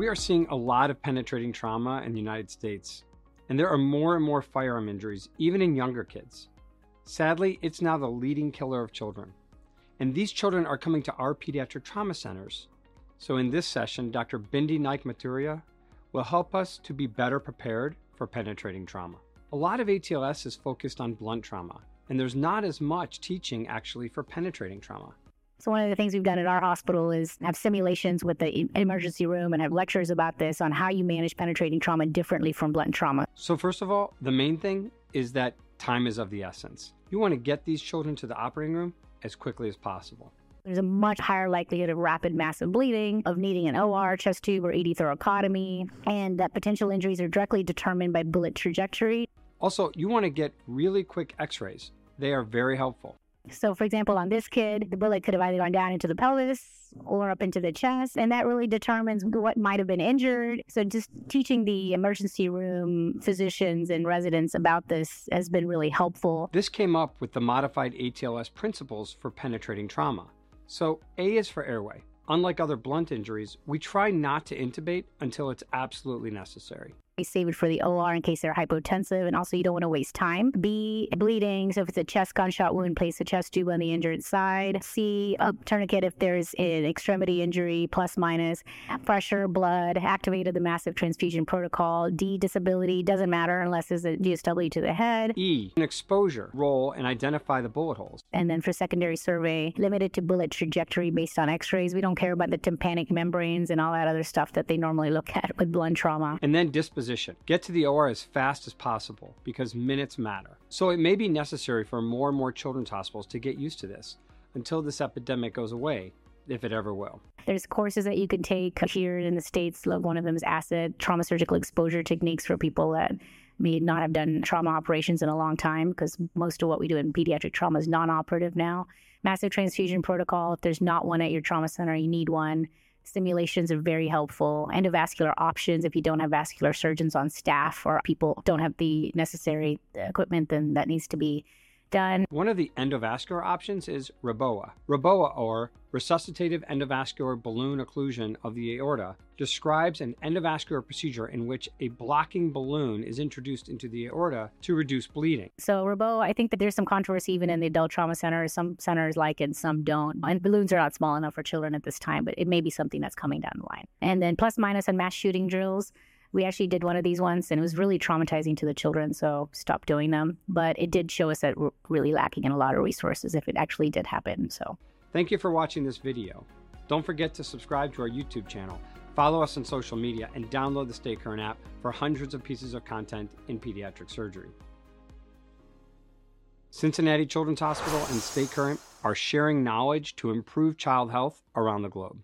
We are seeing a lot of penetrating trauma in the United States, and there are more and more firearm injuries, even in younger kids. Sadly, it's now the leading killer of children. And these children are coming to our pediatric trauma centers. So, in this session, Dr. Bindi Naik Mathuria will help us to be better prepared for penetrating trauma. A lot of ATLS is focused on blunt trauma, and there's not as much teaching actually for penetrating trauma. So one of the things we've done at our hospital is have simulations with the emergency room and have lectures about this on how you manage penetrating trauma differently from blunt trauma. So first of all, the main thing is that time is of the essence. You want to get these children to the operating room as quickly as possible. There's a much higher likelihood of rapid massive bleeding, of needing an OR, chest tube, or ED thoracotomy, and that potential injuries are directly determined by bullet trajectory. Also, you want to get really quick x rays, they are very helpful. So, for example, on this kid, the bullet could have either gone down into the pelvis or up into the chest, and that really determines what might have been injured. So, just teaching the emergency room physicians and residents about this has been really helpful. This came up with the modified ATLS principles for penetrating trauma. So, A is for airway. Unlike other blunt injuries, we try not to intubate until it's absolutely necessary. Save it for the OR in case they're hypotensive, and also you don't want to waste time. B, bleeding. So if it's a chest gunshot wound, place a chest tube on the injured side. C, a tourniquet if there's an extremity injury, plus minus. Pressure, blood, activated the massive transfusion protocol. D, disability, doesn't matter unless it's a GSW to the head. E, an exposure, roll, and identify the bullet holes. And then for secondary survey, limited to bullet trajectory based on x-rays. We don't care about the tympanic membranes and all that other stuff that they normally look at with blunt trauma. And then disposition Get to the OR as fast as possible because minutes matter. So it may be necessary for more and more children's hospitals to get used to this until this epidemic goes away, if it ever will. There's courses that you can take here in the States. Like One of them is ASSET, trauma surgical exposure techniques for people that may not have done trauma operations in a long time because most of what we do in pediatric trauma is non operative now. Massive transfusion protocol. If there's not one at your trauma center, you need one. Simulations are very helpful. Endovascular options, if you don't have vascular surgeons on staff or people don't have the necessary equipment, then that needs to be done. One of the endovascular options is REBOA. REBOA, or resuscitative endovascular balloon occlusion of the aorta, describes an endovascular procedure in which a blocking balloon is introduced into the aorta to reduce bleeding. So, REBOA, I think that there's some controversy even in the adult trauma centers. Some centers like it, some don't. And balloons are not small enough for children at this time, but it may be something that's coming down the line. And then plus minus and mass shooting drills we actually did one of these once and it was really traumatizing to the children so stopped doing them. But it did show us that we're really lacking in a lot of resources if it actually did happen so. Thank you for watching this video. Don't forget to subscribe to our youtube channel follow us on social media and download the stay current app for hundreds of pieces of content in pediatric surgery. Cincinnati children's hospital and stay current are sharing knowledge to improve child health around the globe